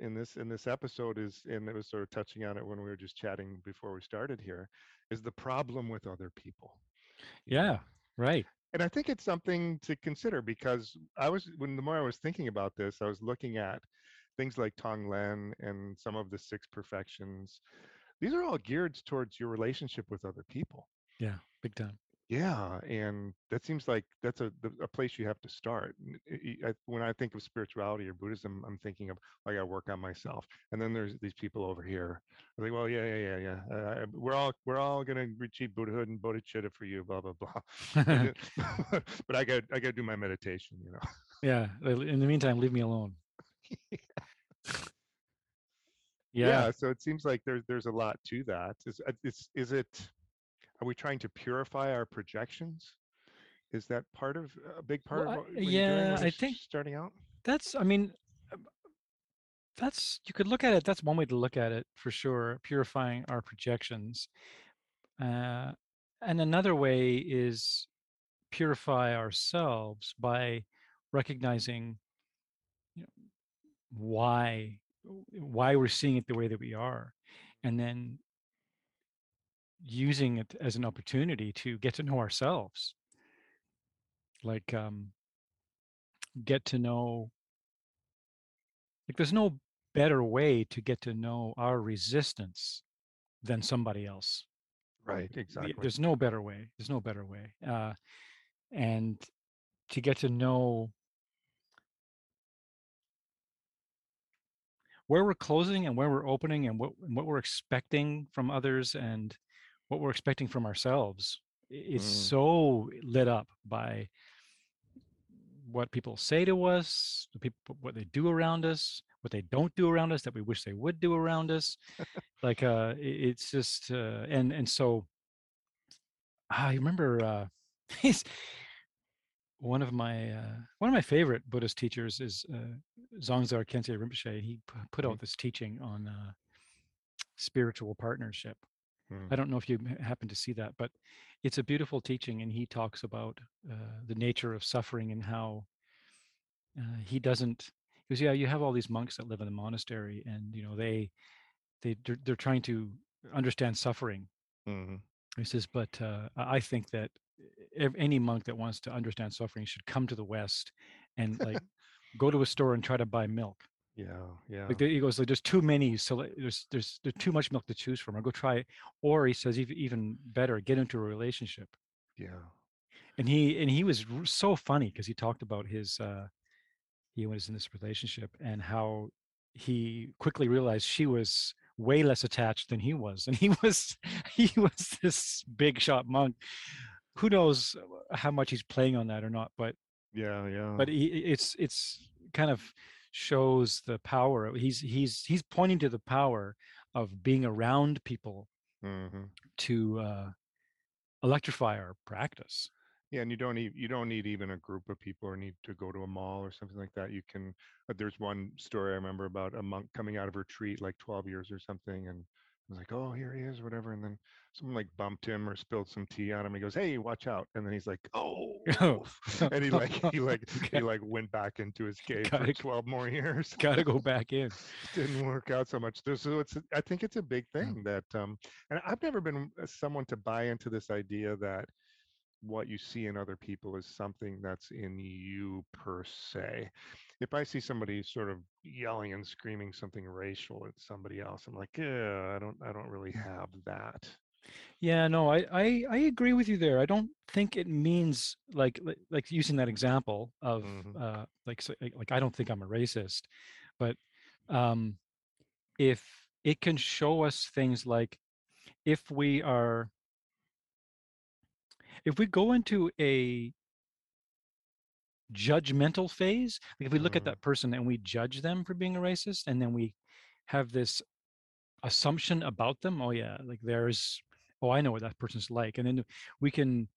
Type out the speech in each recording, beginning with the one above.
in this in this episode is and it was sort of touching on it when we were just chatting before we started here is the problem with other people Yeah, right. and i think it's something to consider because i was when the more i was thinking about this i was looking at things like tonglen and some of the six perfections these are all geared towards your relationship with other people Yeah, big time. Yeah and that seems like that's a the- a place you have to start N- i- when i think of spirituality or buddhism i'm thinking of "Oh, i gotta work on myself and then there's these people over here i think well yeah yeah yeah yeah uh, we're all we're all gonna achieve buddhahood and bodhicitta for you blah blah blah And then- but i got i gotta do my meditation you know yeah. uh, In the meantime, leave me alone. Yeah. so it seems like there's there's a lot to that is uh, is is it are we trying to purify our projections is that part of a big part Well, of what doing yeah, I think- starting out That's. I mean, uh, that's you could look at it. That's one way to look at it for sure. Purifying our projections. Uh, and another way is purify ourselves by recognizing you know, why why we're seeing it the way that we are and then using it as an opportunity to get to know ourselves like um get to know like there's no better way to get to know our resistance than somebody else right exactly There's no better way. There's no better way. Uh, and to get to know where we're closing and where we're opening and what and what we're expecting from others and what we're expecting from ourselves is Mm. so lit up by what people say to us, the people what they do around us, what they don't do around us that we wish they would do around us. like uh it's just uh and and so I remember uh he's one of my uh, one of my favorite Buddhist teachers is uh, Dzongsar Khyentse Rinpoche. He pu- put out this teaching on uh, spiritual partnership. Mm. I don't know if you happen to see that, but it's a beautiful teaching, and he talks about uh, the nature of suffering and how uh, he doesn't. He goes, yeah, you have all these monks that live in the monastery, and you know they they they're, they're trying to understand suffering Mhm. he says, but uh, I I think that any monk that wants to understand suffering should come to the West and like go to a store and try to buy milk. Yeah yeah Like there- he goes, like, there's too many, so like, there's there's there's too much milk to choose from. Or go try, it. or he says even even better, get into a relationship. yeah And he and he was so funny because he talked about his uh, he was in this relationship and how he quickly realized she was way less attached than he was and he was he was this big shot monk who knows how much he's playing on that or not but yeah yeah but he, it's it's kind of shows the power of- he's he's he's pointing to the power of being around people hmm to uh electrify our practice Yeah, and you don't need you don't need even a group of people or need to go to a mall or something like that. You can. Uh, there's one story I remember about a monk coming out of retreat like 12 years or something, and was like, "Oh, here he is," whatever. And then someone like bumped him or spilled some tea on him. He goes, "Hey, watch out!" And then he's like, "Oh," and he like he like he like went back into his cave Gotta for 12 more years. gotta go back in Didn't work out so much. So it's I think it's a big Yeah. thing that um, and I've never been uh, someone to buy into this idea that what you see in other people is something that's in you per se. If I see somebody sort of yelling and screaming something racial at somebody else, I'm like, yeah, I don't, I don't really have that. Yeah, no, I, I I agree with you there. I don't think it means like like, like using that example of Mhm. uh like so, like like I don't think I'm a racist, but um if it can show us things like if we are if we go into a judgmental phase, like if we look at Mhm. that person and we judge them for being a racist and then we have this assumption about them, oh yeah, like there's oh I know what that person's like and then we can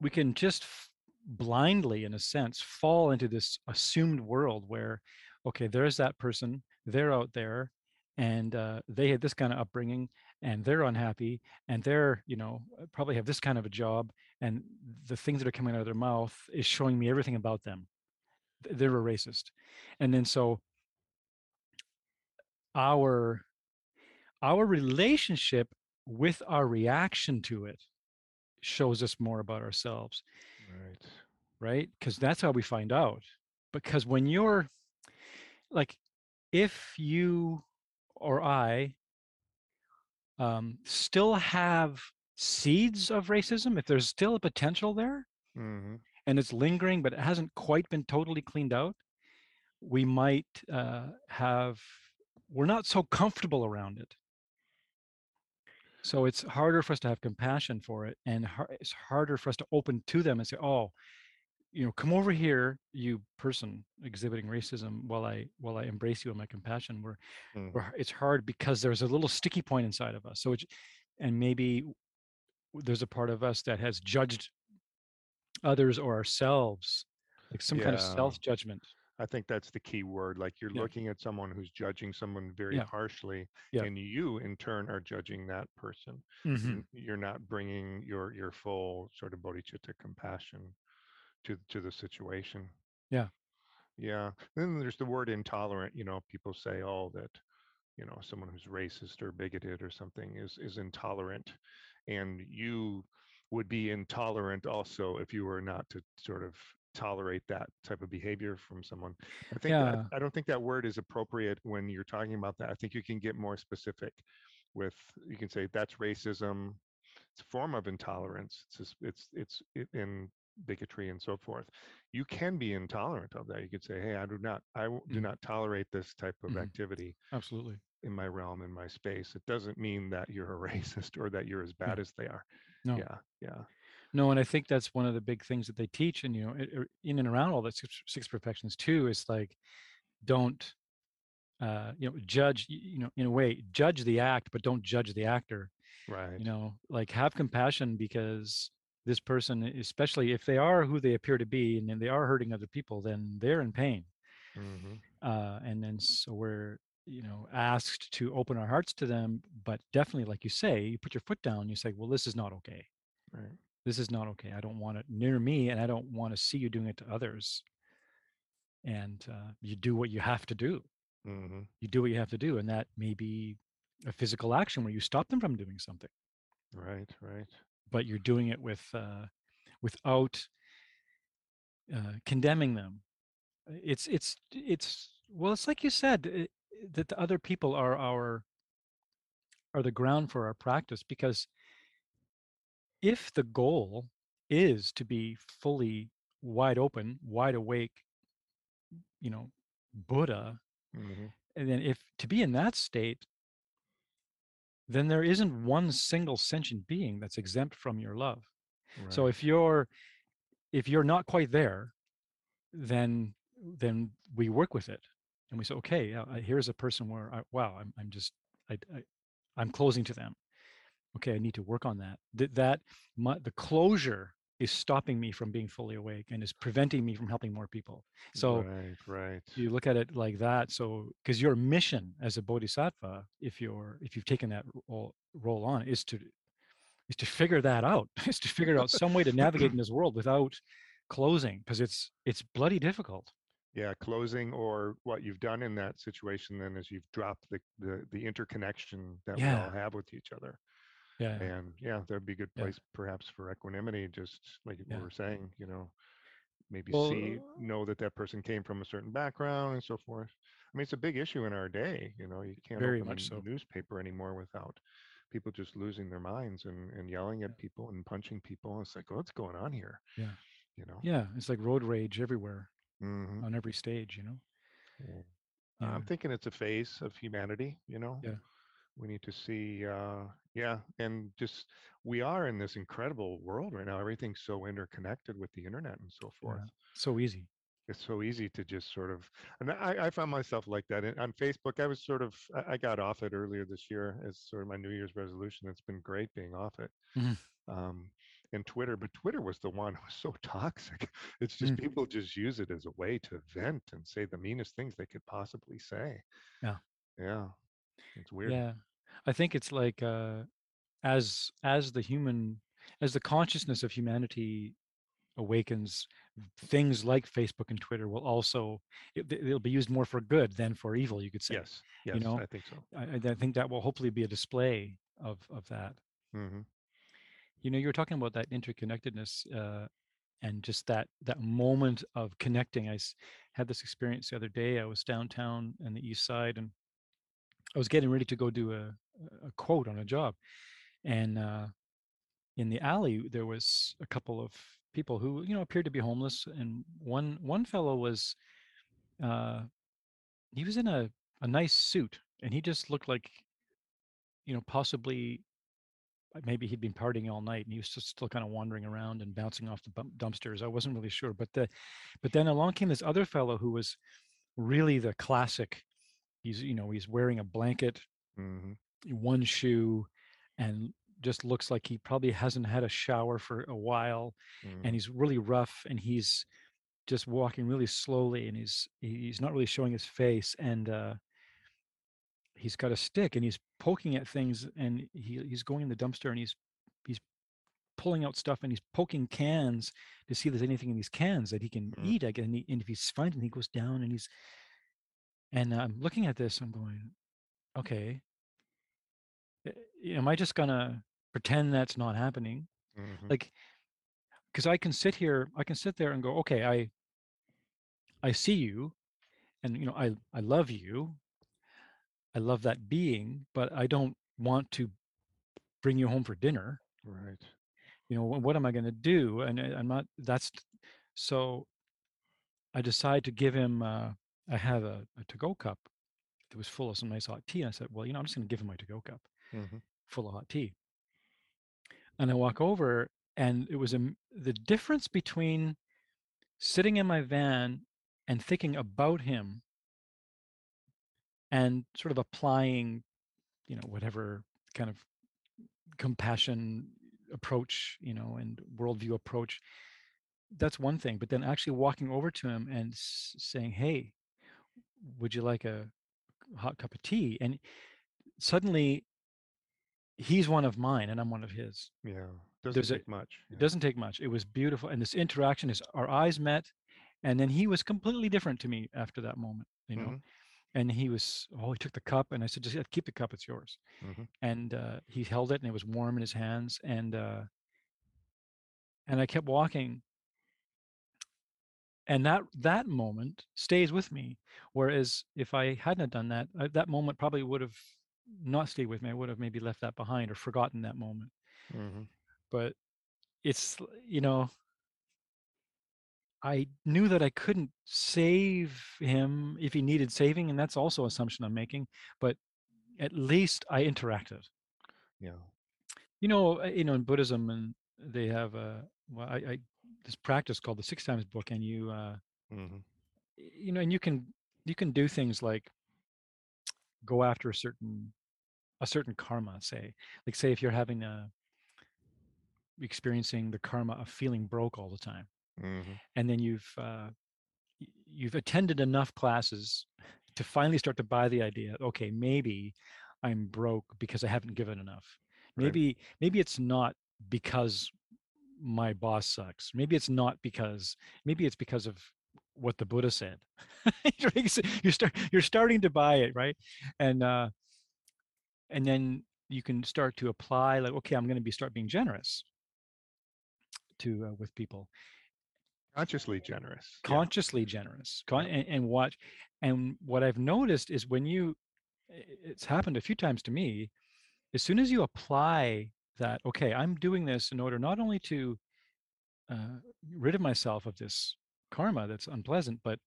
we can just f- blindly in a sense fall into this assumed world where okay there's that person they're out there and uh, they had this kind of upbringing and they're unhappy and they're you know uh, probably have this kind of a job and the things that are coming out of their mouth is showing me everything about them. They're a racist. And then so our our relationship with our reaction to it shows us more about ourselves Right. right? Because that's how we find out. Because when you're like if you or i um, still have seeds of racism if there's still a potential there hmm and it's lingering but it hasn't quite been totally cleaned out we might uh, have we're not so comfortable around it. So it's harder for us to have compassion for it and har- it's harder for us to open to them and say oh you know come over here you person exhibiting racism while i while i embrace you in my compassion we're, hmm we're it's hard because there's a little sticky point inside of us so it's and maybe there's a part of us that has judged others or ourselves like some kind of self judgment I think that's the key word. Like you're Yeah. looking at someone who's judging someone very Yeah. harshly, Yeah. and you in turn are judging that person. Mhm. You're not bringing your your full sort of bodhicitta compassion to to the situation. Yeah. Yeah. Then there's the word intolerant. You know, people say, oh, that you know someone who's racist or bigoted or something is is intolerant, and you would be intolerant also if you were not to sort of tolerate that type of behavior from someone. I think that, I don't think that word is appropriate when you're talking about that. I think you can get more specific with you can say that's racism. It's a form of intolerance. It's just, it's it's it, in bigotry and so forth. You can be intolerant of that. You could say, hey, I do not i do Mhm. not tolerate this type of Mhm. activity absolutely in my realm in my space. It doesn't mean that you're a racist or that you're as bad as they are. no Yeah, yeah. no and i think that's one of the big things that they teach and you know in and around all the six, six perfections too is like don't uh you know judge you know in a way judge the act but don't judge the actor Right. you know like have compassion because this person especially if they are who they appear to be and then they are hurting other people then they're in pain. Hmm uh, and then so we're you know asked to open our hearts to them but definitely like you say you put your foot down you say well this is not okay. Right. this is not okay. I don't want it near me and i don't want to see you doing it to others. And uh, you do what you have to do. Hmm you do what you have to do and that may be a physical action where you stop them from doing something. Right. Right. But you're doing it with uh, without uh, condemning them. It's it's it's well, it's like you said it, that the other people are our are the ground for our practice because if the goal is to be fully wide open, wide awake, you know, Buddha, hmm and then if to be in that state, then there isn't one single sentient being that's exempt from your love. So if you're if you're not quite there, then then we work with it and we say, okay, uh, here's a person where I, wow, I'm I'm just I, I I'm closing to them. Okay, I need to work on that. That that my, the closure is stopping me from being fully awake and is preventing me from helping more people. So right. Right. you look at it like that. So because your mission as a bodhisattva, if you're if you've taken that role, role on, is to is to figure that out. is to figure out some way to navigate in this world without closing because it's it's bloody difficult. yeah closing or what you've done in that situation then is you've dropped the the, the interconnection that we all have with each other Yeah. and yeah that'd be a good Yeah. place perhaps for equanimity just like Yeah. we were saying you know maybe Well, see know that that person came from a certain background and so forth i mean it's a big issue in our day you know you can't Very open much so. newspaper anymore without people just losing their minds and, and yelling at people and punching people it's like what's going on here Yeah. you know Yeah. It's like road rage everywhere hmm on every stage. You know. Yeah. Yeah. I'm thinking it's a phase of humanity, you know. Yeah. We need to see uh yeah, and just we are in this incredible world right now. Everything's so interconnected with the internet and so forth. Yeah. So easy. It's so easy to just sort of and I, I found myself like that in, on Facebook. I was sort of I got off it earlier this year as sort of my New Year's resolution. It's been great being off it. Mhm. Um and Twitter, but Twitter was the one who was so toxic. It's just Mm. people just use it as a way to vent and say the meanest things they could possibly say. Yeah. Yeah. It's weird. Yeah. I think it's like uh, as as the human as the consciousness of humanity awakens things like facebook and twitter will also it, will be used more for good than for evil you could say yes yes you know? I think so. I, I think that will hopefully be a display of of that. Hmm you know you were talking about that interconnectedness uh, and just that that moment of connecting. I had this experience the other day. I was downtown on the east side and i was getting ready to go do a, a quote on a job and uh, in the alley there was a couple of people who you know appeared to be homeless and one one fellow was uh he was in a a nice suit and he just looked like you know possibly uh, maybe he'd been partying all night and he was just still kind of wandering around and bouncing off the dumpsters. I wasn't really sure, but the, but then along came this other fellow who was really the classic. He's you know he's wearing a blanket, hmm one shoe, and just looks like he probably hasn't had a shower for a while, hmm and he's really rough and he's just walking really slowly and he's he's not really showing his face and uh he's got a stick and he's poking at things and he he's going in the dumpster and he's he's pulling out stuff and he's poking cans to see if there's anything in these cans that he can Mm. eat. I guess, and, he, and if he's finding, he goes down and he's and I'm looking at this. I'm going, okay, eh, am I just gonna pretend that's not happening? hmm Like, because I can sit here, I can sit there and go, okay, I I see you, and you know, I I love you, I love that being, but I don't want to bring you home for dinner. right You know, what, what am I going to do? And I- I'm not. That's so. I decide to give him. Uh, I have a, a to-go cup that was full of some nice hot tea. And I said, well, you know, I'm just going to give him my to-go cup hmm full of hot tea. And I walk over, and it was a, the difference between sitting in my van and thinking about him and sort of applying, you know, whatever kind of compassion approach, you know, and worldview approach. That's one thing. But then actually walking over to him and s- saying, "Hey, would you like a hot cup of tea?" And suddenly, he's one of mine, and I'm one of his. yeah doesn't There's a- take much It doesn't take much. It was beautiful, and this interaction is our eyes met, and then he was completely different to me after that moment. You know, Mhm. and he was oh, he took the cup, and I said, "Just keep the cup. It's yours." Mhm. and uh, he held it and it was warm in his hands and uh, and I kept walking and that that moment stays with me whereas if I hadn't done that I, that moment probably would have not stayed with me I would have maybe left that behind or forgotten that moment. Mhm. but it's you know I knew that I couldn't save him if he needed saving and that's also assumption I'm making but at least I interacted. Yeah. You know, uh, you know, in Buddhism, and they have a well, I, I this practice called the Six Times Book, and you, uh, Mhm. you know, and you can you can do things like go after a certain a certain karma. Say, like, say if you're having a experiencing the karma of feeling broke all the time, Mhm. and then you've uh, you've attended enough classes to finally start to buy the idea. Okay, maybe I'm broke because I haven't given enough. Right. Maybe maybe it's not because my boss sucks. Maybe it's not because maybe it's because of what the Buddha said. you're start you're starting to buy it, right? And uh and then you can start to apply like okay, I'm going to be start being generous to uh, with people. consciously generous yeah. consciously generous con- and, and watch and what i've noticed is when you it's happened a few times to me as soon as you apply that okay i'm doing this in order not only to uh, rid of myself of this karma that's unpleasant but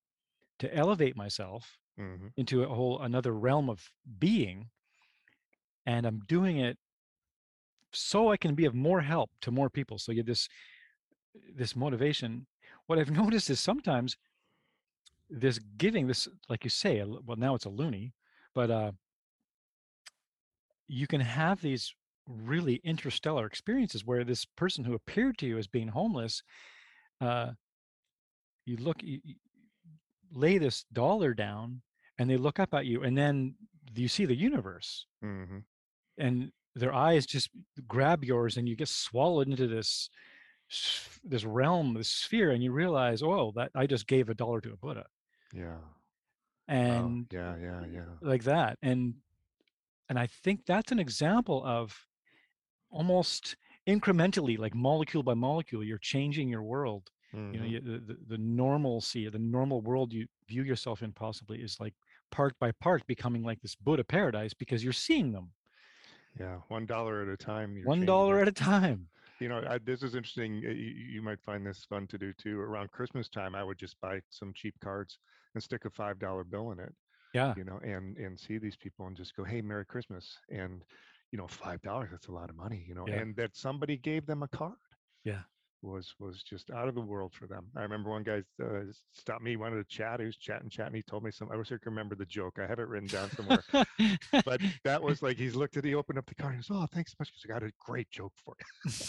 to elevate myself Mhm. into a whole another realm of being and i'm doing it so i can be of more help to more people so you have this this motivation what i've noticed is sometimes this giving this like you say well now it's a loony but uh you can have these really interstellar experiences where this person who appeared to you as being homeless uh you look you, you lay this dollar down and they look up at you and then you see the universe Mhm. and their eyes just grab yours and you get swallowed into this this realm, this sphere, and you realize, oh, that I just gave a dollar to a Buddha, Yeah. And Yeah. Yeah. Yeah. like that, and and I think that's an example of almost incrementally, like molecule by molecule, you're changing your world. You know, mm-hmm. you, the, the normalcy, the normal world you view yourself in, possibly is like part by part becoming like this Buddha paradise because you're seeing them Yeah. One dollar at a time. One dollar at a time. You know, I, this is interesting. You, you might find this fun to do too. Around Christmas time, I would just buy some cheap cards and stick a five dollar bill in it. Yeah, You know, and and see these people and just go, "Hey, Merry Christmas!" And you know, five dollars—that's a lot of money. You know, Yeah. and that somebody gave them a card. Yeah. was was just out of the world for them. I remember one guy uh, stopped me, wanted to chat. He was chatting, chatting. He told me some. I wish I could remember the joke. I have it written down somewhere. but that was like he's looked at. He opened up the card. He goes, "Oh, thanks so much. 'cause I got a great joke for you."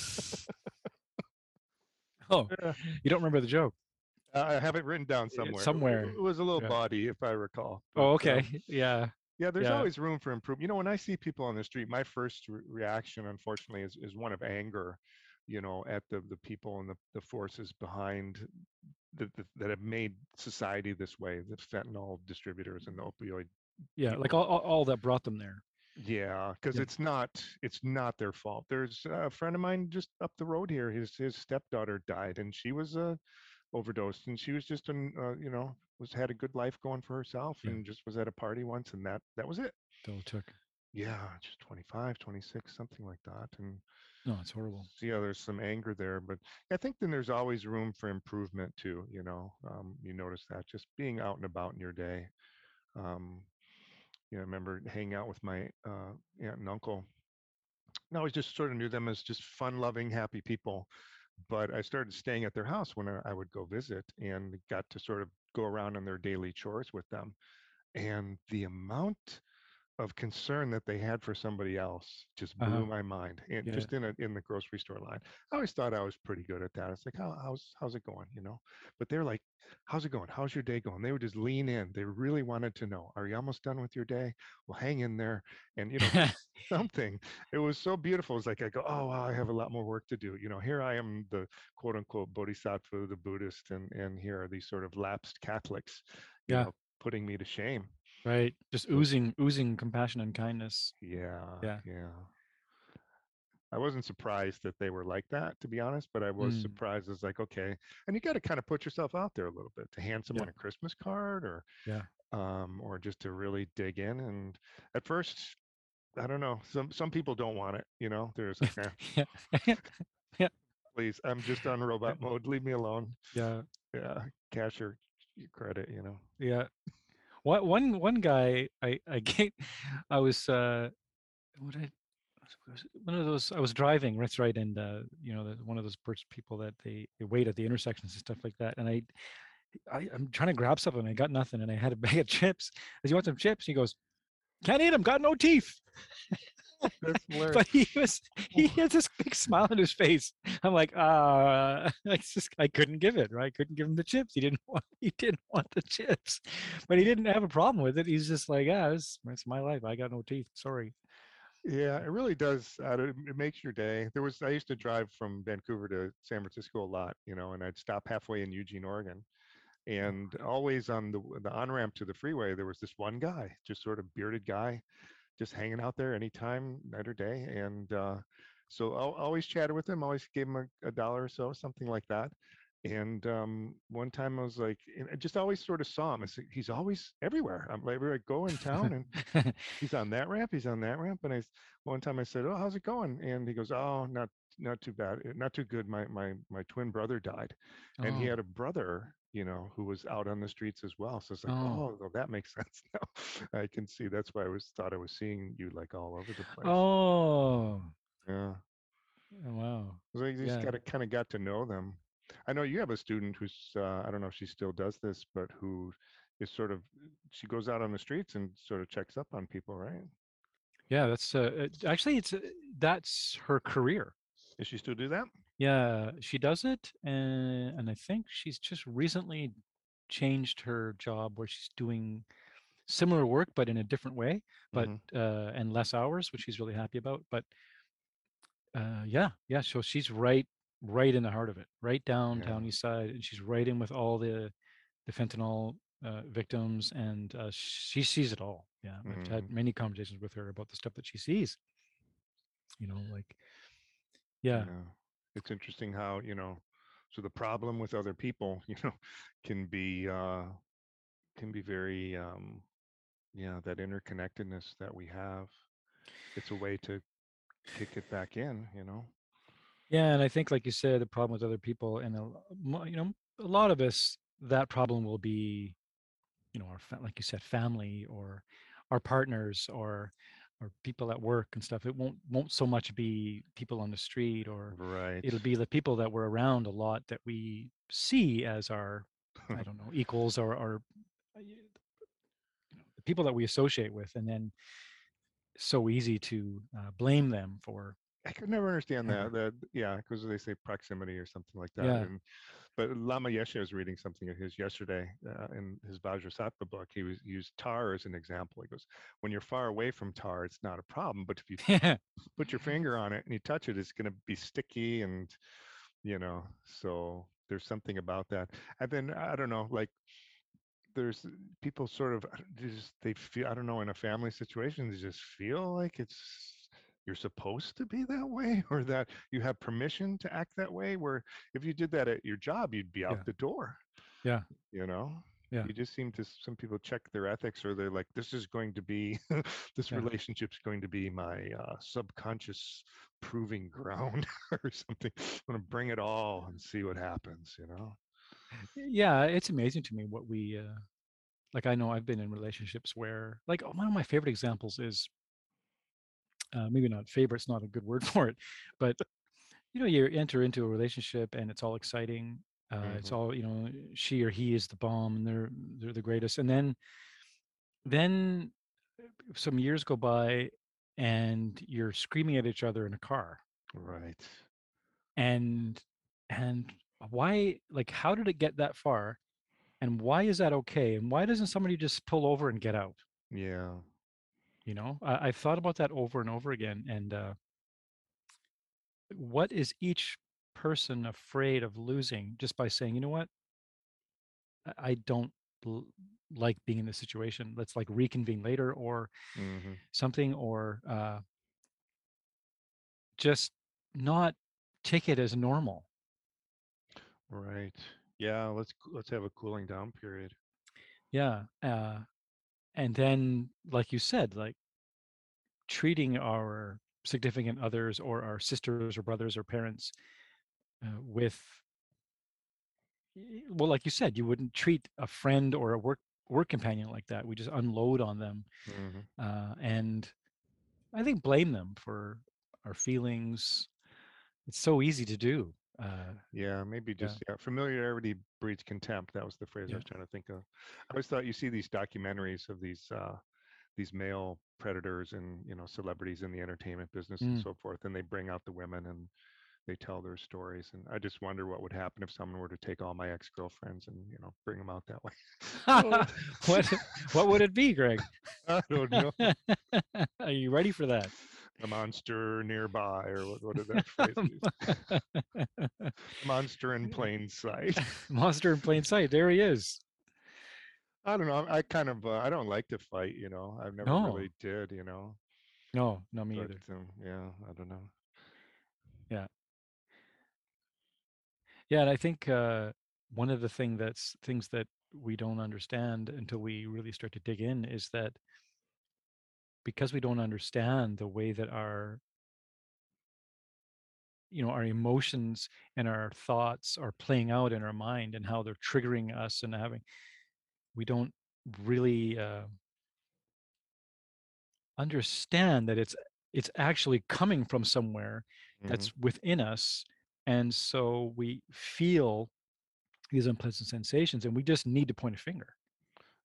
oh, Yeah. you don't remember the joke? I have it written down somewhere. Somewhere. It, was a little Yeah. bawdy, if I recall. Oh, okay. um, yeah. Yeah, there's Yeah. always room for improvement. You know, when I see people on the street, my first re- reaction, unfortunately, is, is one of anger. You know, at the the people and the, the forces behind the, the, that have made society this way. The fentanyl distributors and the opioid. Yeah. Like people. all, all, all that brought them there. Yeah, because Yeah. it's not it's not their fault. There's a friend of mine just up the road here. His his stepdaughter died, and she was uh, overdosed, and she was just an uh, you know was had a good life going for herself, Yeah. and just was at a party once, and that that was it. It took. Yeah, just 25, 26, something like that. And No, it's horrible. yeah, there's some anger there, but I think then there's always room for improvement too. You know, um, you notice that just being out and about in your day. Um, you know, I remember hanging out with my uh, aunt and uncle. And I always just sort of knew them as just fun-loving, happy people. But I started staying at their house when I, I would go visit, and got to sort of go around on their daily chores with them. And the amount of concern that they had for somebody else just blew Uh-huh. my mind. And Yeah. just in a in the grocery store line, I always thought I was pretty good at that. It's like, how how's how's it going, you know? But they're like, how's it going? How's your day going? They would just lean in. They really wanted to know, are you almost done with your day? Well, hang in there. And you know, something. It was so beautiful. It's like I go, oh wow, I have a lot more work to do. You know, here I am, the quote unquote bodhisattva, the Buddhist, and and here are these sort of lapsed Catholics, you Yeah. know, putting me to shame. Right. Just oozing, oozing compassion and kindness. Yeah. Yeah. Yeah. I wasn't surprised that they were like that, to be honest, but I was Mm. surprised. It's like, okay. And you got to kind of put yourself out there a little bit to hand someone a Christmas card or, Yeah. um, or just to really dig in. And at first, I don't know. Some some people don't want it. You know, there's like, eh, yeah. please, I'm just on robot mode. Leave me alone. Yeah. Yeah, cash your, your credit. You know. Yeah. One one one guy I I get, I was uh what I one of those I was driving that's right and uh you know one of those people that they, they wait at the intersections and stuff like that and I, I I'm trying to grab something I got nothing and I had a bag of chips. as you want some chips? He goes, can't eat them, got no teeth. But he was he has this big smile on his face. I'm like, uh I just I couldn't give it, right? Couldn't give him the chips. He didn't want he didn't want the chips. But he didn't have a problem with it. He's just like, yeah, it's, it's my life. I got no teeth. Sorry. Yeah, it really does. Uh, it it makes your day. There was I used to drive from Vancouver to San Francisco a lot, you know, and I'd stop halfway in Eugene, Oregon, and always on the the on ramp to the freeway, there was this one guy, just sort of bearded guy, just hanging out there anytime, night or day, and uh, so I always chatted with him. Always gave him a, a dollar or so, something like that. And um, one time I was like, and I just always sort of saw him. I said, he's always everywhere. I'm like, I go in town and he's on that ramp he's on that ramp and i one time i said oh how's it going and he goes oh not not too bad uh, not too good my my my twin brother died and he Oh, had a brother you know who was out on the streets as well so it's like Oh. oh well, that makes sense now i can see that's why i was thought i was seeing you like all over the place oh, yeah oh, wow. so you just Yeah. got to kind of got to know them i know you have a student who's uh, i don't know if she still does this but who is sort of she goes out on the streets and sort of checks up on people right Yeah, that's uh, actually it's uh, that's her career. does she still do that Yeah, she does it, and and I think she's just recently changed her job where she's doing similar work but in a different way, but Mhm. uh, and less hours, which she's really happy about. But uh, yeah, yeah, so she's right right in the heart of it, right downtown Yeah. east side, and she's right in with all the the fentanyl uh, victims, and uh, she sees it all. Yeah, I've had Mhm. many conversations with her about the stuff that she sees. You know, like yeah, Yeah. It's interesting how, you know, so the problem with other people, you know, can be uh can be very um yeah, that interconnectedness that we have. It's a way to kick it back in, you know. yeah, and I think, like you said, the problem with other people, and you know, a lot of us, that problem will be, you know, our like you said, family or our partners or or people at work and stuff. It won't won't so much be people on the street or Right. it'll be the people that we're around a lot that we see as our I don't know equals or or uh, you know, the people that we associate with, and then so easy to uh, blame them for I could never understand that. That yeah, because they say proximity or something like that. Yeah. And but Lama Yeshe was reading something of his yesterday uh, in his Vajrasattva book. He was he used tar as an example. He goes, when you're far away from tar, it's not a problem, but if you put your finger on it and you touch it, it's going to be sticky and you know. So there's something about that. And then I don't know, like there's people sort of uh, just they feel I don't know in a family situation they just feel like it's you're supposed to be that way or that you have permission to act that way where if you did that at your job you'd be out Yeah. the door Yeah. you know Yeah. you just seem to some people check their ethics or they're like this is going to be this Yeah. relationship's going to be my uh, subconscious proving ground or something i'm going to bring it all and see what happens you know yeah it's amazing to me what we uh like i know i've been in relationships where like one of my favorite examples is uh, maybe not favorite's not a good word for it but you know you enter into a relationship and it's all exciting uh, it's Mhm. all you know she or he is the bomb and they're they're the greatest and then then some years go by and you're screaming at each other in a car. Right. And and why like how did it get that far? And why is that okay? And why doesn't somebody just pull over and get out? Yeah you know I, i've thought about that over and over again and uh what is each person afraid of losing just by saying you know what i, don't l- like being in this situation let's like reconvene later or hmm something or uh just not take it as normal Right. Yeah, let's let's have a cooling down period. yeah uh and then like you said like treating our significant others or our sisters or brothers or parents uh, with well like you said you wouldn't treat a friend or a work work companion like that. We just unload on them hmm uh, and i think blame them for our feelings. It's so easy to do uh, Yeah, maybe just yeah, familiarity breeds contempt. That was the phrase I was trying to think of. I always thought you see these documentaries of these uh these male predators and you know celebrities in the entertainment business and Mm. so forth, and they bring out the women and they tell their stories. And I just wonder what would happen if someone were to take all my ex girlfriends and you know bring them out that way. What what would it be greg I don't know. are you ready for that A monster nearby, or what, what did that phrase? Monster in plain sight. monster in plain sight there he is I don't know. I kind of uh, I don't like to fight. You know, I've never no really did. You know, no no me but either um, yeah, I don't know. yeah Yeah, and I think uh, one of the thing that's things that we don't understand until we really start to dig in is that because we don't understand the way that our you know our emotions and our thoughts are playing out in our mind and how they're triggering us and having we don't really uh, understand that it's it's actually coming from somewhere hmm that's within us and so we feel these unpleasant sensations and we just need to point a finger.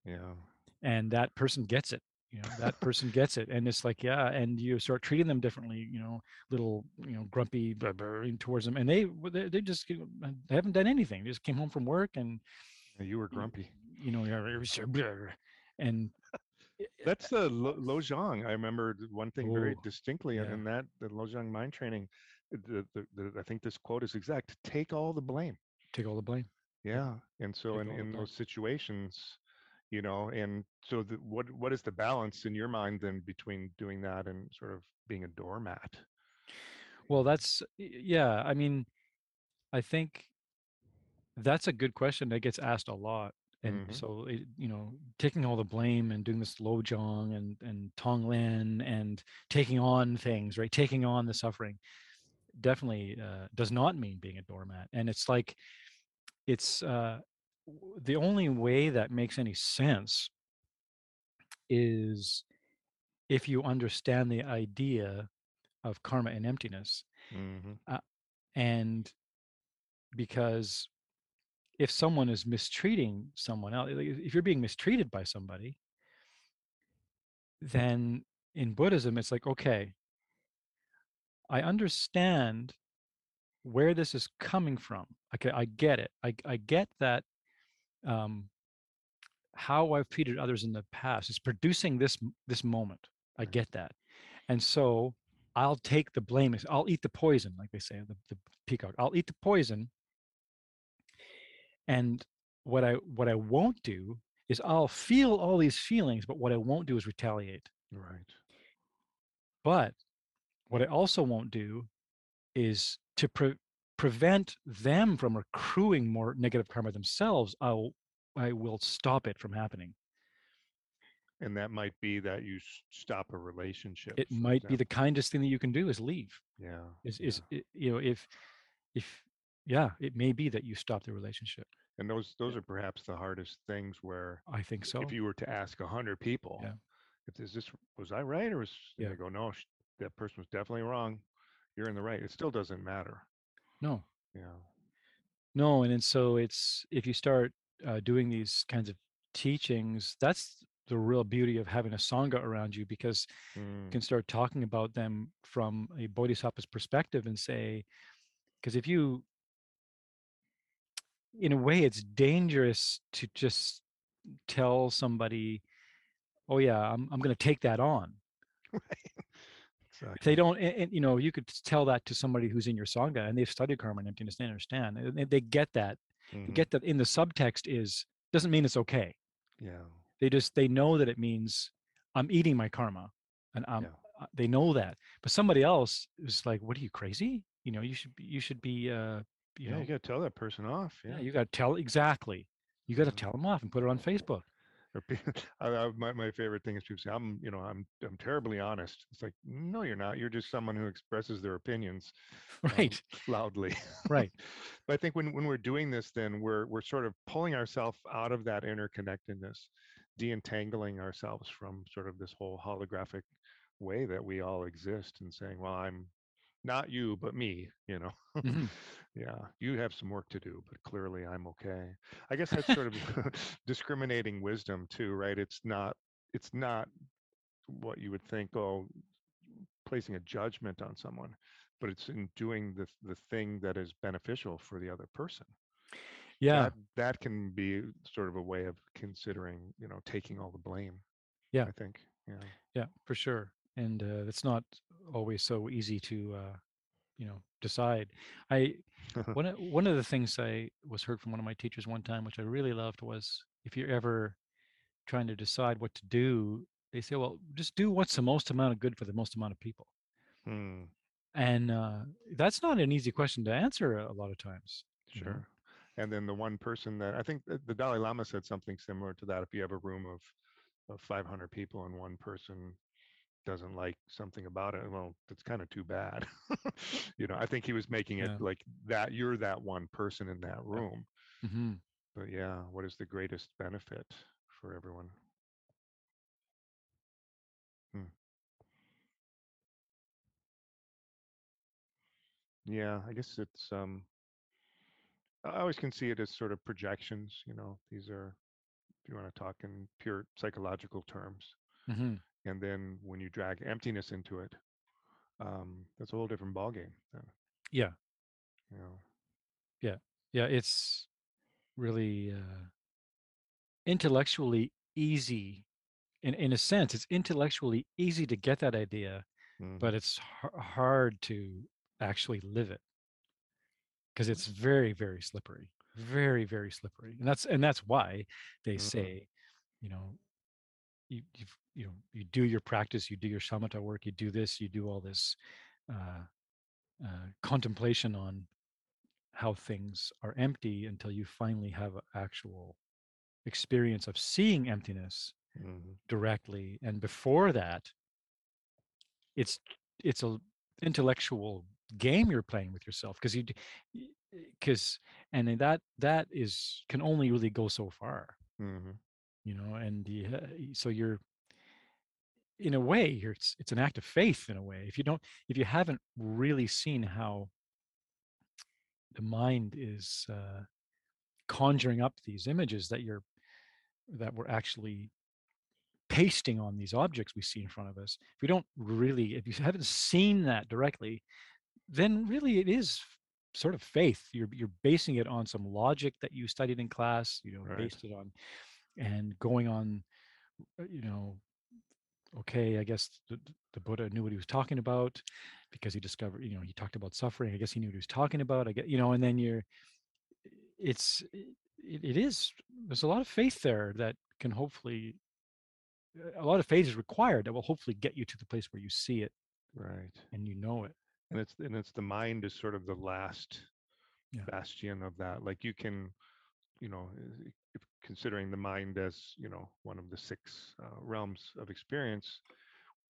Yeah. and that person gets it you know that person gets it and it's like yeah and you start treating them differently you know little you know grumpy blah, blah, towards them and they they, they just uh, they haven't done anything they just came home from work and You were grumpy. you know yeah, it was so blah, blah, and uh, That's the Lo Lojong. I remember one thing very oh distinctly in yeah in that the Lojong mind training. the, the, the, I think this quote is exact. Take all the blame. Take all the blame. Yeah. And so Take in, in those situations, you know, and so the, what what is the balance in your mind then between doing that and sort of being a doormat? Well, that's yeah. I mean, I think that's a good question that gets asked a lot. And Mhm. so, it, you know, taking all the blame and doing this lojong and and tonglen and taking on things, right? Taking on the suffering definitely uh, does not mean being a doormat. And it's like it's uh, the only way that makes any sense is if you understand the idea of karma and emptiness Mhm. and because if someone is mistreating someone else if you're being mistreated by somebody then in buddhism it's like okay i understand where this is coming from okay i get it i, I get that um, how i've treated others in the past is producing this this moment. I get that. And so i'll take the blame i'll eat the poison like they say the, the peacock. I'll eat the poison and what i what i won't do is i'll feel all these feelings but what i won't do is retaliate. Right. but what i also won't do is to pre- prevent them from accruing more negative karma themselves i'll i will stop it from happening And that might be that you stop a relationship. it might be the kindest thing that you can do is leave Yeah. is yeah. is you know if if yeah it may be that you stop the relationship And those those are perhaps the hardest things where i think so if you were to ask a hundred people, Yeah. if is this was I right or was Yeah. they go no sh- that person was definitely wrong, you're in the right. It still doesn't matter. No. Yeah. no and, and so it's if you start uh, doing these kinds of teachings that's the real beauty of having a sangha around you because you Mm, can start talking about them from a bodhisattva's perspective and say because if you in a way it's dangerous to just tell somebody oh yeah i'm, I'm going to take that on. If exactly. they don't and, and, you know you could tell that to somebody who's in your sangha and they've studied karma and emptiness they understand and they, they get that they Mhm. get that in the subtext is doesn't mean it's okay Yeah. they just they know that it means i'm eating my karma and um, Yeah. uh, they know that but somebody else is like what are you crazy you know you should be you should be uh you yeah, know you gotta tell that person off. yeah, Yeah. you got to tell exactly you got to Yeah. tell them off and put it on facebook I, I, my, my favorite thing is people say, I'm, you know, I'm, I'm terribly honest. It's like, no, you're not. You're just someone who expresses their opinions um, right loudly. right but I think when, when we're doing this, then we're, we're sort of pulling ourselves out of that interconnectedness, de-entangling ourselves from sort of this whole holographic way that we all exist and saying, well, I'm not you, but me, you know? Mhm. yeah, you have some work to do, but clearly I'm okay. I guess that's sort of discriminating wisdom too, right? It's not, it's not what you would think, oh, placing a judgment on someone, but it's in doing the the thing that is beneficial for the other person. yeah That that can be sort of a way of considering, you know, taking all the blame. Yeah. I think. Yeah. yeah for sure and uh, it's not always so easy to uh you know decide i one of, one of the things i was heard from one of my teachers one time which i really loved was if you're ever trying to decide what to do they say well just do what's the most amount of good for the most amount of people Hmm, and uh, that's not an easy question to answer a lot of times you know? sure. And then the one person that I think the Dalai Lama said something similar to that. If you have a room of of 500 people and one person doesn't like something about it, well, that's kind of too bad. you know, I think he was making it Yeah. like that. You're that one person in that room. hmm But yeah, what is the greatest benefit for everyone? Hmm. Yeah, I guess it's um I always can see it as sort of projections, you know. These are if you want to talk in pure psychological terms. hmm And then when you drag emptiness into it, um, that's a whole different ballgame. Then, yeah you know. yeah it's really uh, intellectually easy in, in a sense it's intellectually easy to get that idea Mhm. but it's har hard to actually live it because it's very very slippery very very slippery and that's and that's why they Mhm. say you know you you you know you do your practice you do your shamatha work you do this you do all this uh, uh, contemplation on how things are empty until you finally have an actual experience of seeing emptiness Mhm. directly and before that it's it's a intellectual game you're playing with yourself because you because and that that is can only really go so far Mhm. You know and you, ha- so you're in a way you're, it's it's an act of faith in a way if you don't if you haven't really seen how the mind is uh, conjuring up these images that you're that we're actually pasting on these objects we see in front of us if we don't really if you haven't seen that directly then really it is sort of faith you're you're basing it on some logic that you studied in class you know Right. based it on and going on uh, you know okay i guess the, the buddha knew what he was talking about because he discovered you know he talked about suffering i guess he knew what he was talking about i get you know and then you're it's it, it is there's a lot of faith there that can hopefully a lot of faith is required that will hopefully get you to the place where you see it Right. and you know it And it's and it's the mind is sort of the last Yeah. bastion of that. Like you can, you know, if considering the mind as you know one of the six uh, realms of experience,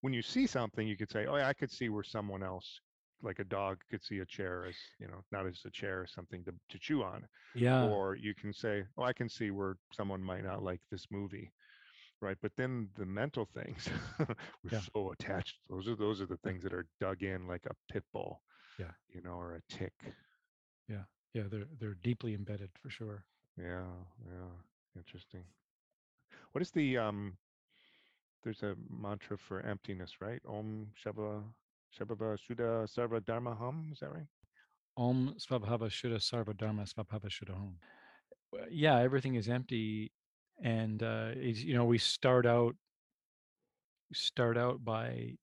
when you see something, you could say, "Oh, yeah, I could see where someone else, like a dog, could see a chair as you know, not as a chair, as something to to chew on." yeah or you can say, "Oh, I can see where someone might not like this movie." Right, but then the mental things, we're Yeah. so attached. Those are those are the things that are dug in like a pit bull, Yeah. you know, or a tick. Yeah. Yeah they're they're deeply embedded for sure Yeah, yeah, interesting. What is the um? There's a mantra for emptiness, right? Om Shava Shabhava Shuddha Sarva Dharma Hum. Is that right? Om Svabhava Shuddha Sarva Dharma Svabhava Shuddha Hum. Yeah, everything is empty, and uh, is you know we start out start out by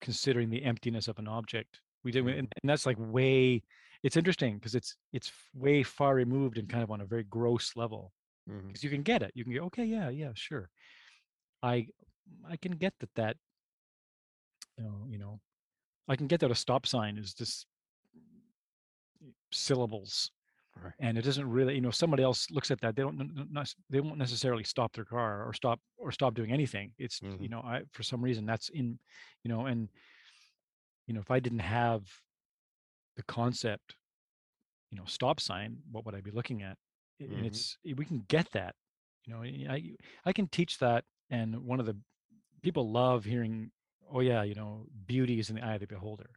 considering the emptiness of an object. We did, Mhm. and, and that's like way. It's interesting because it's it's way far removed and kind of on a very gross level because you can get it. You can go, okay, yeah, yeah, sure. I I can get that that you know, you know I can get that a stop sign is just syllables Right. and it doesn't really you know somebody else looks at that they don't n- n- not, they won't necessarily stop their car or stop or stop doing anything it's you Mhm. know i for some reason that's in you know and you know if i didn't have the concept you know stop sign what would i be looking at? I- and it's we can get that you know i i can teach that and one of the people love hearing oh yeah you know beauty is in the eye of the beholder.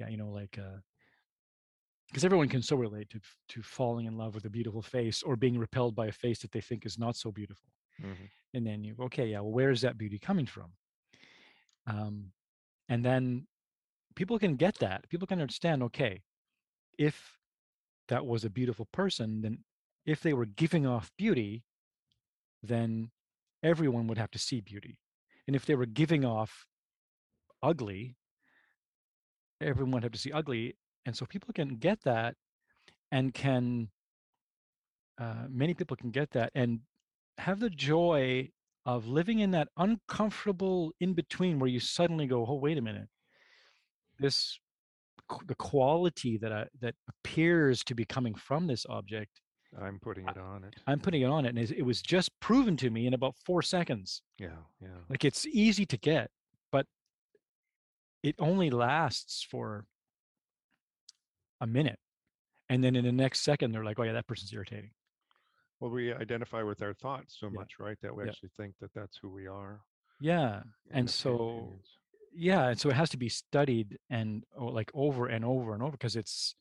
Yeah you know like uh because everyone can so relate to to falling in love with a beautiful face or being repelled by a face that they think is not so beautiful. Mhm. and then you okay yeah well where is that beauty coming from? Um, and then people can get that people can understand okay if that was a beautiful person then if they were giving off beauty then everyone would have to see beauty. And if they were giving off ugly everyone would have to see ugly. And so people can get that and can uh, many people can get that and have the joy of living in that uncomfortable in between where you suddenly go oh wait a minute this the quality that I, that appears to be coming from this object I'm putting it on it. i'm putting it on it and it was just proven to me in about four seconds Yeah, yeah. like it's easy to get but it only lasts for a minute and then in the next second they're like oh yeah that person's irritating Well, we identify with our thoughts so Yeah. much, right? That we Yeah. actually think that that's who we are. yeah and so opinions. Yeah and so it has to be studied and oh, like over and over and over because it's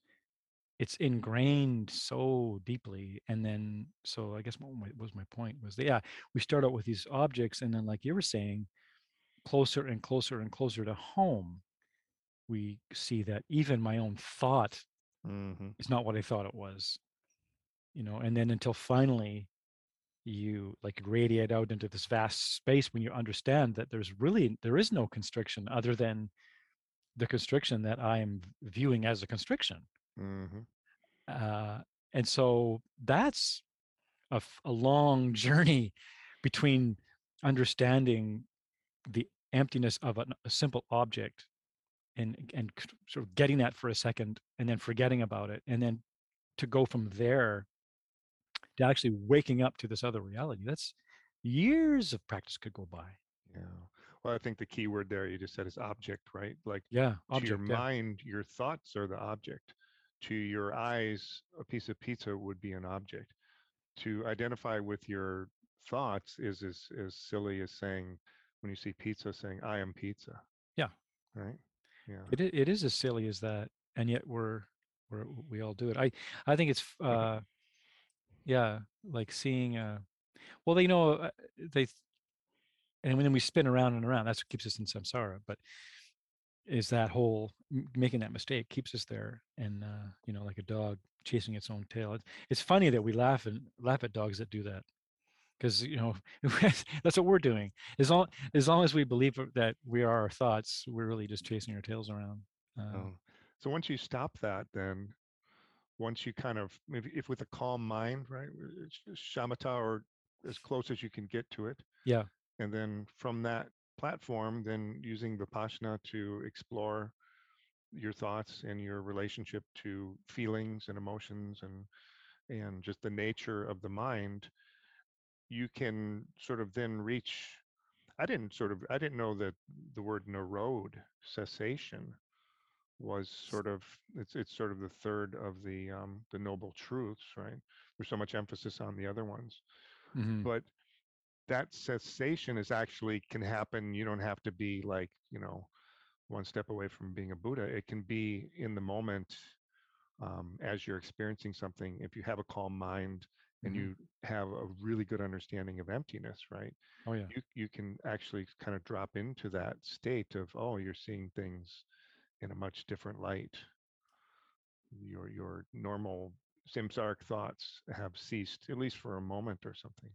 it's ingrained so deeply and then so i guess what was my point was that, yeah we start out with these objects and then like you were saying closer and closer and closer to home we see that even my own thought Mhm. is not what i thought it was you know and then until finally you like radiate out into this vast space when you understand that there's really there is no constriction other than the constriction that I am viewing as a constriction. hmm Uh, and so that's a, a long journey between understanding the emptiness of an, a simple object and and sort of getting that for a second and then forgetting about it and then to go from there to actually waking up to this other reality that's years of practice could go by Yeah. Well, I think the key word there you just said is object, right? Like yeah to your yeah. mind, your thoughts are the object. To your eyes, a piece of pizza would be an object. To identify with your thoughts is as, as silly as saying, when you see pizza, saying, I am pizza. Yeah. Right. Yeah. it, it is as silly as that and yet we're we're we all do it i i think it's uh yeah like seeing uh well they know uh, they and when we spin around and around that's what keeps us in samsara but is that whole making that mistake keeps us there and uh you know like a dog chasing its own tail it's, it's funny that we laugh and laugh at dogs that do that because you know that's what we're doing as long as long as we believe that we are our thoughts we're really just chasing our tails around uh, Oh. So once you stop that, then once you kind of, if, if with a calm mind, right, uh, shamatha or as close as you can get to it, yeah and then from that platform, then using Vipassana to explore your thoughts and your relationship to feelings and emotions and and just the nature of the mind, you can sort of then reach. I didn't sort of I didn't know that the word nirodha cessation was sort of it's it's sort of the third of the um the noble truths right? There's so much emphasis on the other ones. Mhm, but that cessation is actually can happen you don't have to be like you know one step away from being a buddha. It can be in the moment um, as you're experiencing something if you have a calm mind and mhm. you have a really good understanding of emptiness right? Oh yeah. You you can actually kind of drop into that state of oh you're seeing things in a much different light your your normal samsaric thoughts have ceased at least for a moment or something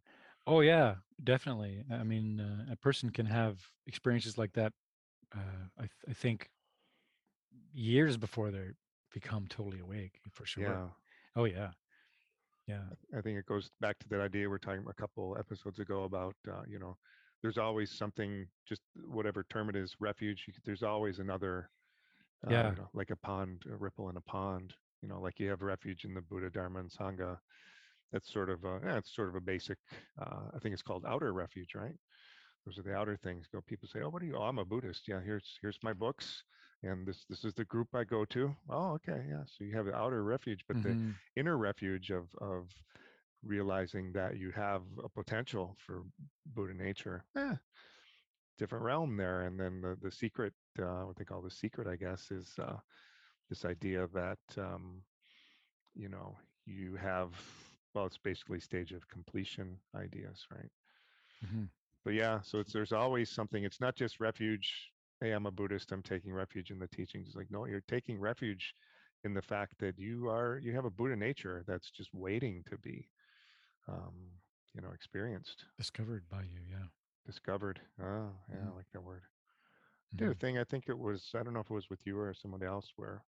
Oh yeah, definitely. I mean, uh, a person can have experiences like that. Uh, I th- I think years before they become totally awake, for sure. yeah Oh yeah, yeah, i think it goes back to that idea we are talking a couple episodes ago about uh, you know there's always something just whatever term it is refuge you, could- there's always another uh, Yeah. you know, like a pond a ripple in a pond you know like you have refuge in the buddha dharma and sangha. That's sort of a, yeah, it's sort of a basic uh, i think it's called outer refuge right? Those are the outer things. Go people say oh what are you oh i'm a buddhist. Yeah here's here's my books and this this is the group i go to. Oh okay yeah so you have the outer refuge but the mhm, inner refuge of of realizing that you have a potential for buddha nature. Eh, different realm there and then the the secret uh, what they call the secret i guess is uh, this idea that um, you know you have well it's basically stage of completion ideas right mhm. but yeah so it's there's always something it's not just refuge hey i'm a buddhist i'm taking refuge in the teachings it's like no you're taking refuge in the fact that you are you have a buddha nature that's just waiting to be um you know experienced discovered by you. Yeah. Discovered. Oh yeah i like that word. Did a mhm. thing i think it was i don't know if it was with you or someone else where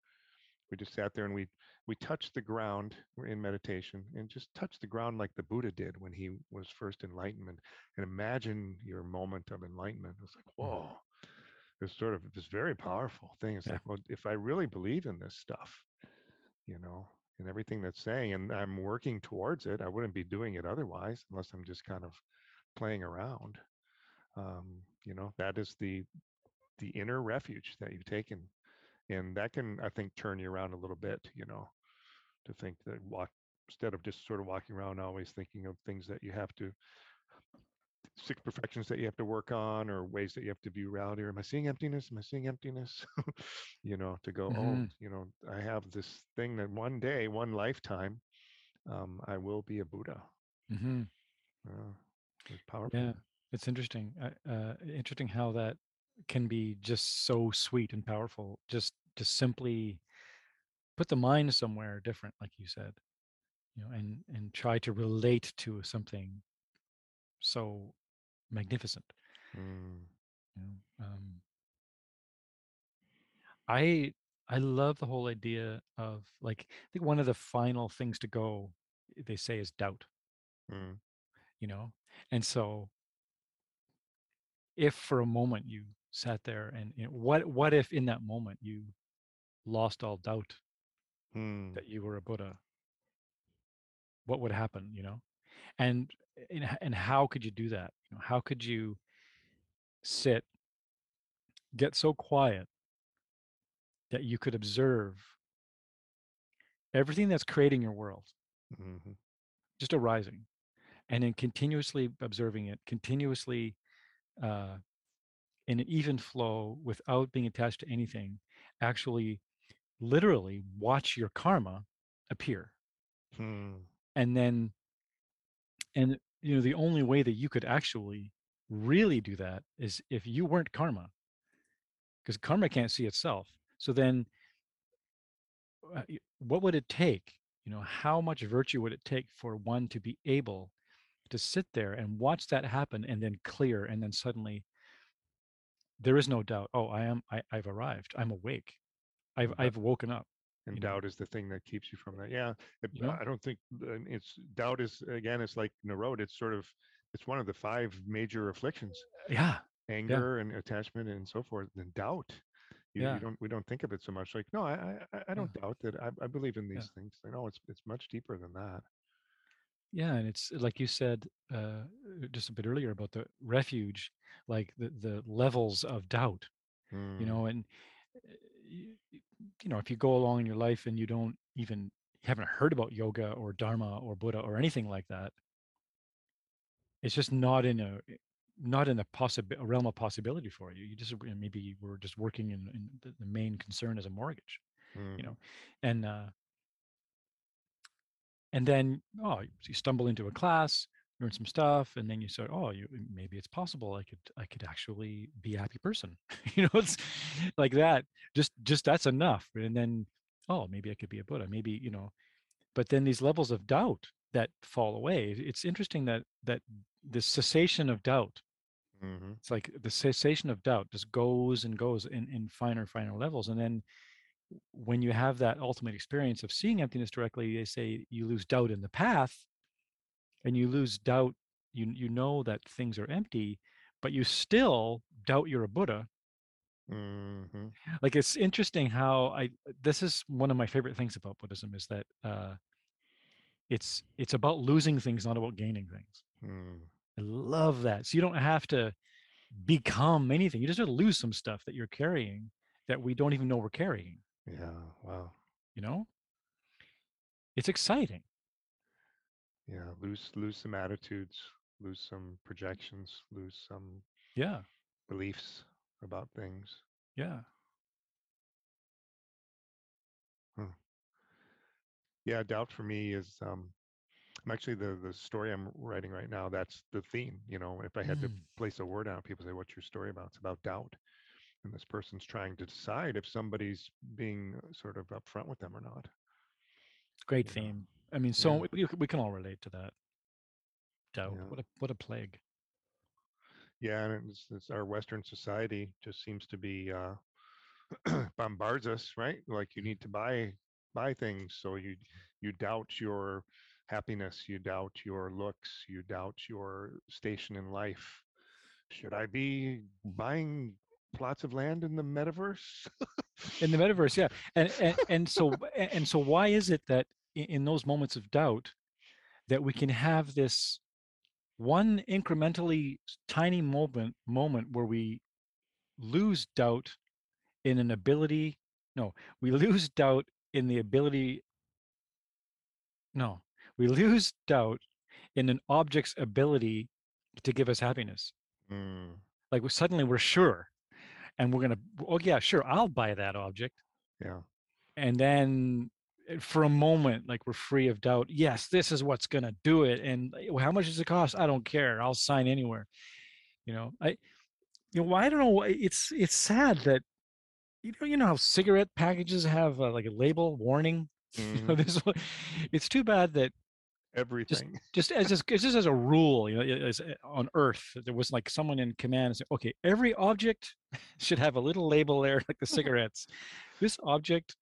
we just sat there and we we touched the ground we're in meditation and just touched the ground like the buddha did when he was first enlightenment and imagine your moment of enlightenment. It was like Mhm. whoa. It's sort of this very powerful thing. It's Yeah. like well if i really believe in this stuff you know and everything that's saying and i'm working towards it i wouldn't be doing it otherwise unless i'm just kind of playing around um, you know that is the the inner refuge that you've taken and that can i think turn you around a little bit you know to think that walk instead of just sort of walking around always thinking of things that you have to six perfections that you have to work on or ways that you have to view reality or am i seeing emptiness? Am i seeing emptiness? You know to go oh Mhm. you know i have this thing that one day one lifetime um, i will be a buddha. Mm-hmm. uh, powerful. Yeah, it's interesting. Uh, uh, interesting how that can be just so sweet and powerful. Just to simply put the mind somewhere different, like you said, you know, and and try to relate to something so magnificent. Mm, You know, um, I I love the whole idea of like I think one of the final things to go they say is doubt, Mm, you know. And so if for a moment you sat there and you know, what what if in that moment you lost all doubt mm, that you were a Buddha? What would happen, you know? And and, how could you do that? You know, how could you sit, get so quiet that you could observe everything that's creating your world mhm, just arising and then continuously observing it continuously uh, in an even flow without being attached to anything actually literally watch your karma appear. Mm, and then and you know the only way that you could actually really do that is if you weren't karma because karma can't see itself. So then uh, what would it take? You know how much virtue would it take for one to be able to sit there and watch that happen and then clear and then suddenly there is no doubt oh i am I, i've arrived i'm awake i've i've woken up and you know doubt is the thing that keeps you from that. Yeah, it, you know I don't think it's doubt is again. It's like road. It's sort of it's one of the five major afflictions: yeah anger and attachment and so forth. And doubt. You, yeah you don't we don't think of it so much. Like no, I I, I don't doubt that. I, I believe in yeah these things. I know it's it's much deeper than that. Yeah and it's like you said uh just a bit earlier about the refuge like the the levels of doubt you Mm, know and y- you know if you go along in your life and you don't even you haven't heard about yoga or dharma or buddha or anything like that it's just not in a not in a possible realm of possibility for you. You just maybe you were just working in, in the, the main concern is a mortgage you mhm, know and uh and then oh you stumble into a class learn some stuff and then you start oh you maybe it's possible i could i could actually be a happy person. You know it's like that just just that's enough and then oh maybe i could be a buddha maybe you know but then these levels of doubt that fall away it's interesting that that the cessation of doubt mhm, it's like the cessation of doubt just goes and goes in in finer finer levels and then when you have that ultimate experience of seeing emptiness directly they say you lose doubt in the path and you lose doubt you you know that things are empty but you still doubt you're a buddha. Mhm. like it's interesting how i this is one of my favorite things about buddhism is that uh it's it's about losing things not about gaining things. Mm, i love that. So you don't have to become anything. You just have to lose some stuff that you're carrying that we don't even know we're carrying yeah. Wow. you know it's exciting Yeah. Lose lose some attitudes. Lose some projections. Lose some yeah beliefs about things. yeah Huh. Yeah. Doubt for me is um. I'm actually the the story I'm writing right now. That's the theme. You know, if I had to Mm, place a word on it, people say, "What's your story about?" It's about doubt, and this person's trying to decide if somebody's being uh, sort of upfront with them or not. great You know. theme i mean so Yeah. we, we can all relate to that doubt Yeah. what a what a plague Yeah. And it's, it's our Western society just seems to be uh, bombards us, right? Like you need to buy buy things, so you you doubt your happiness, you doubt your looks, you doubt your station in life. Should I be buying plots of land in the metaverse? in the metaverse yeah. And and, and so and so why is it that in, those moments of doubt that we can have this one incrementally tiny moment moment where we lose doubt in an ability no we lose doubt in the ability no we lose doubt in an object's ability to give us happiness. Mm, like we, suddenly we're sure and we're gonna oh yeah sure i'll buy that object. Yeah. and then uh, for a moment like we're free of doubt yes this is what's going to do it and uh, how much does it cost? I don't care i'll sign anywhere. You know i you know well, i don't know why- it's it's sad that you know you know how cigarette packages have uh, like a label warning? You know hmm this it's too bad that everything. just as just, just as a rule, you know, as, uh, on Earth, there was like someone in command and said, okay, every object should have a little label there, like the cigarettes. this object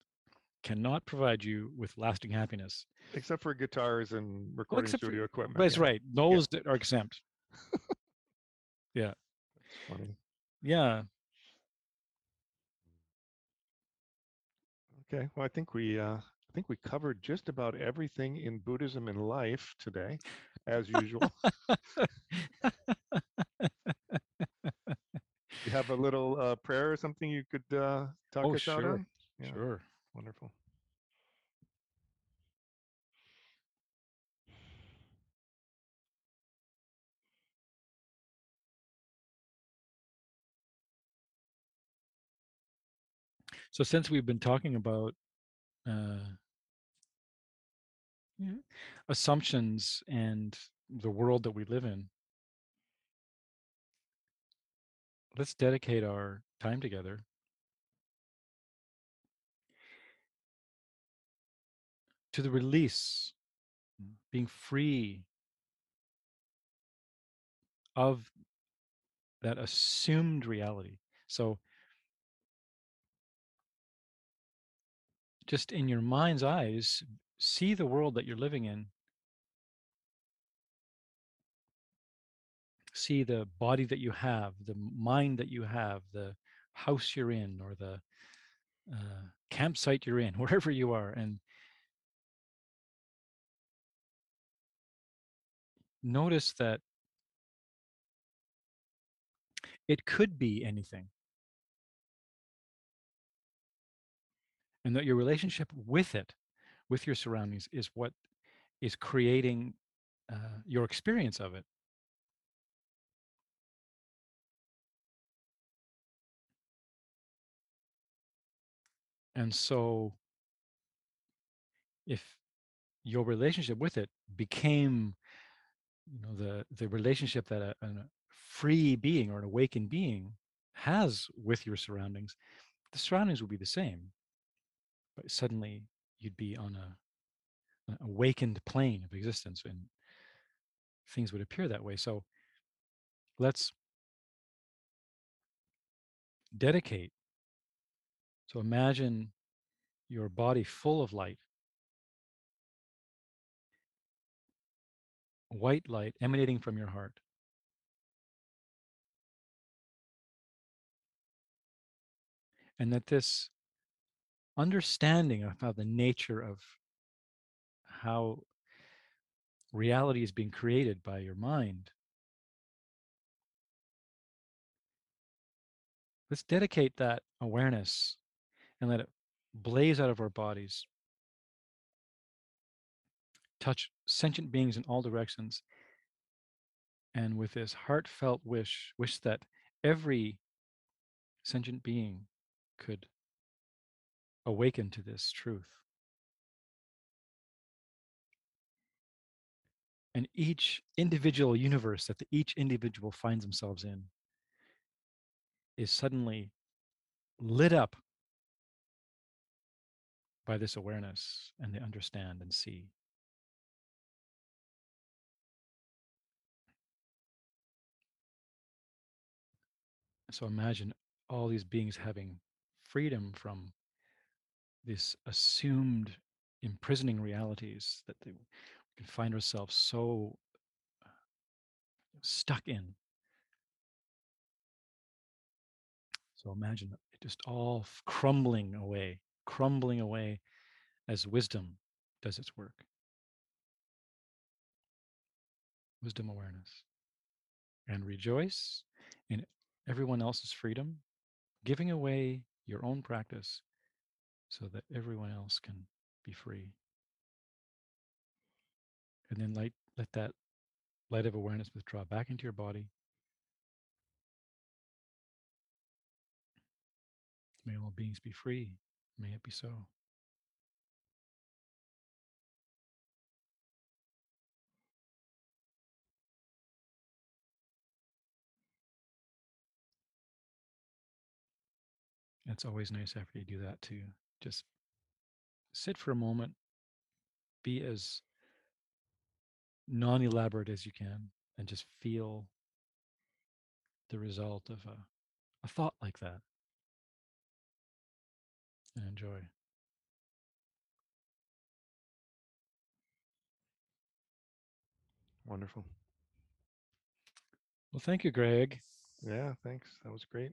cannot provide you with lasting happiness. Except for guitars and recording for- studio equipment. That's yeah. right; those that are exempt. Funny. Yeah, Okay. Well, I think we uh, think we covered just about everything in Buddhism and life today, as usual. you have a little uh, prayer or something you could uh, talk Oh, us out sure, on? Yeah, sure. Wonderful. So since we've been talking about uh, yeah, assumptions and the world that we live in, let's dedicate our time together. To the release, mm, being free of that assumed reality. So just in your mind's eyes, see the world that you're living in. See the body that you have, the mind that you have, the house you're in, or the uh, campsite you're in, wherever you are, and notice that it could be anything. And that your relationship with it, with your surroundings, is what is creating uh, your experience of it. And so, if your relationship with it became, you know, the the relationship that a, a free being or an awakened being has with your surroundings, the surroundings will be the same. But suddenly, you'd be on a an awakened plane of existence, and things would appear that way. So, let's dedicate. So imagine your body full of light, white light emanating from your heart. And that this understanding of how the nature of how reality is being created by your mind let's dedicate that awareness and let it blaze out of our bodies. Touch sentient beings in all directions. And with this heartfelt wish wish that every sentient being could awaken to this truth and each individual universe that the, each individual finds themselves in is suddenly lit up by this awareness and they understand and see. So imagine all these beings having freedom from these assumed imprisoning realities that they, we can find ourselves so uh, stuck in. So imagine it just all crumbling away, crumbling away as wisdom does its work. Wisdom awareness. And rejoice in everyone else's freedom, giving away your own practice so that everyone else can be free. And then light, let that light of awareness withdraw back into your body. May all beings be free. May it be so. It's always nice after you do that to just sit for a moment, be as non-elaborate as you can and just feel the result of a, a thought like that and enjoy. Wonderful. Well, thank you, Greg. Yeah, thanks. That was great.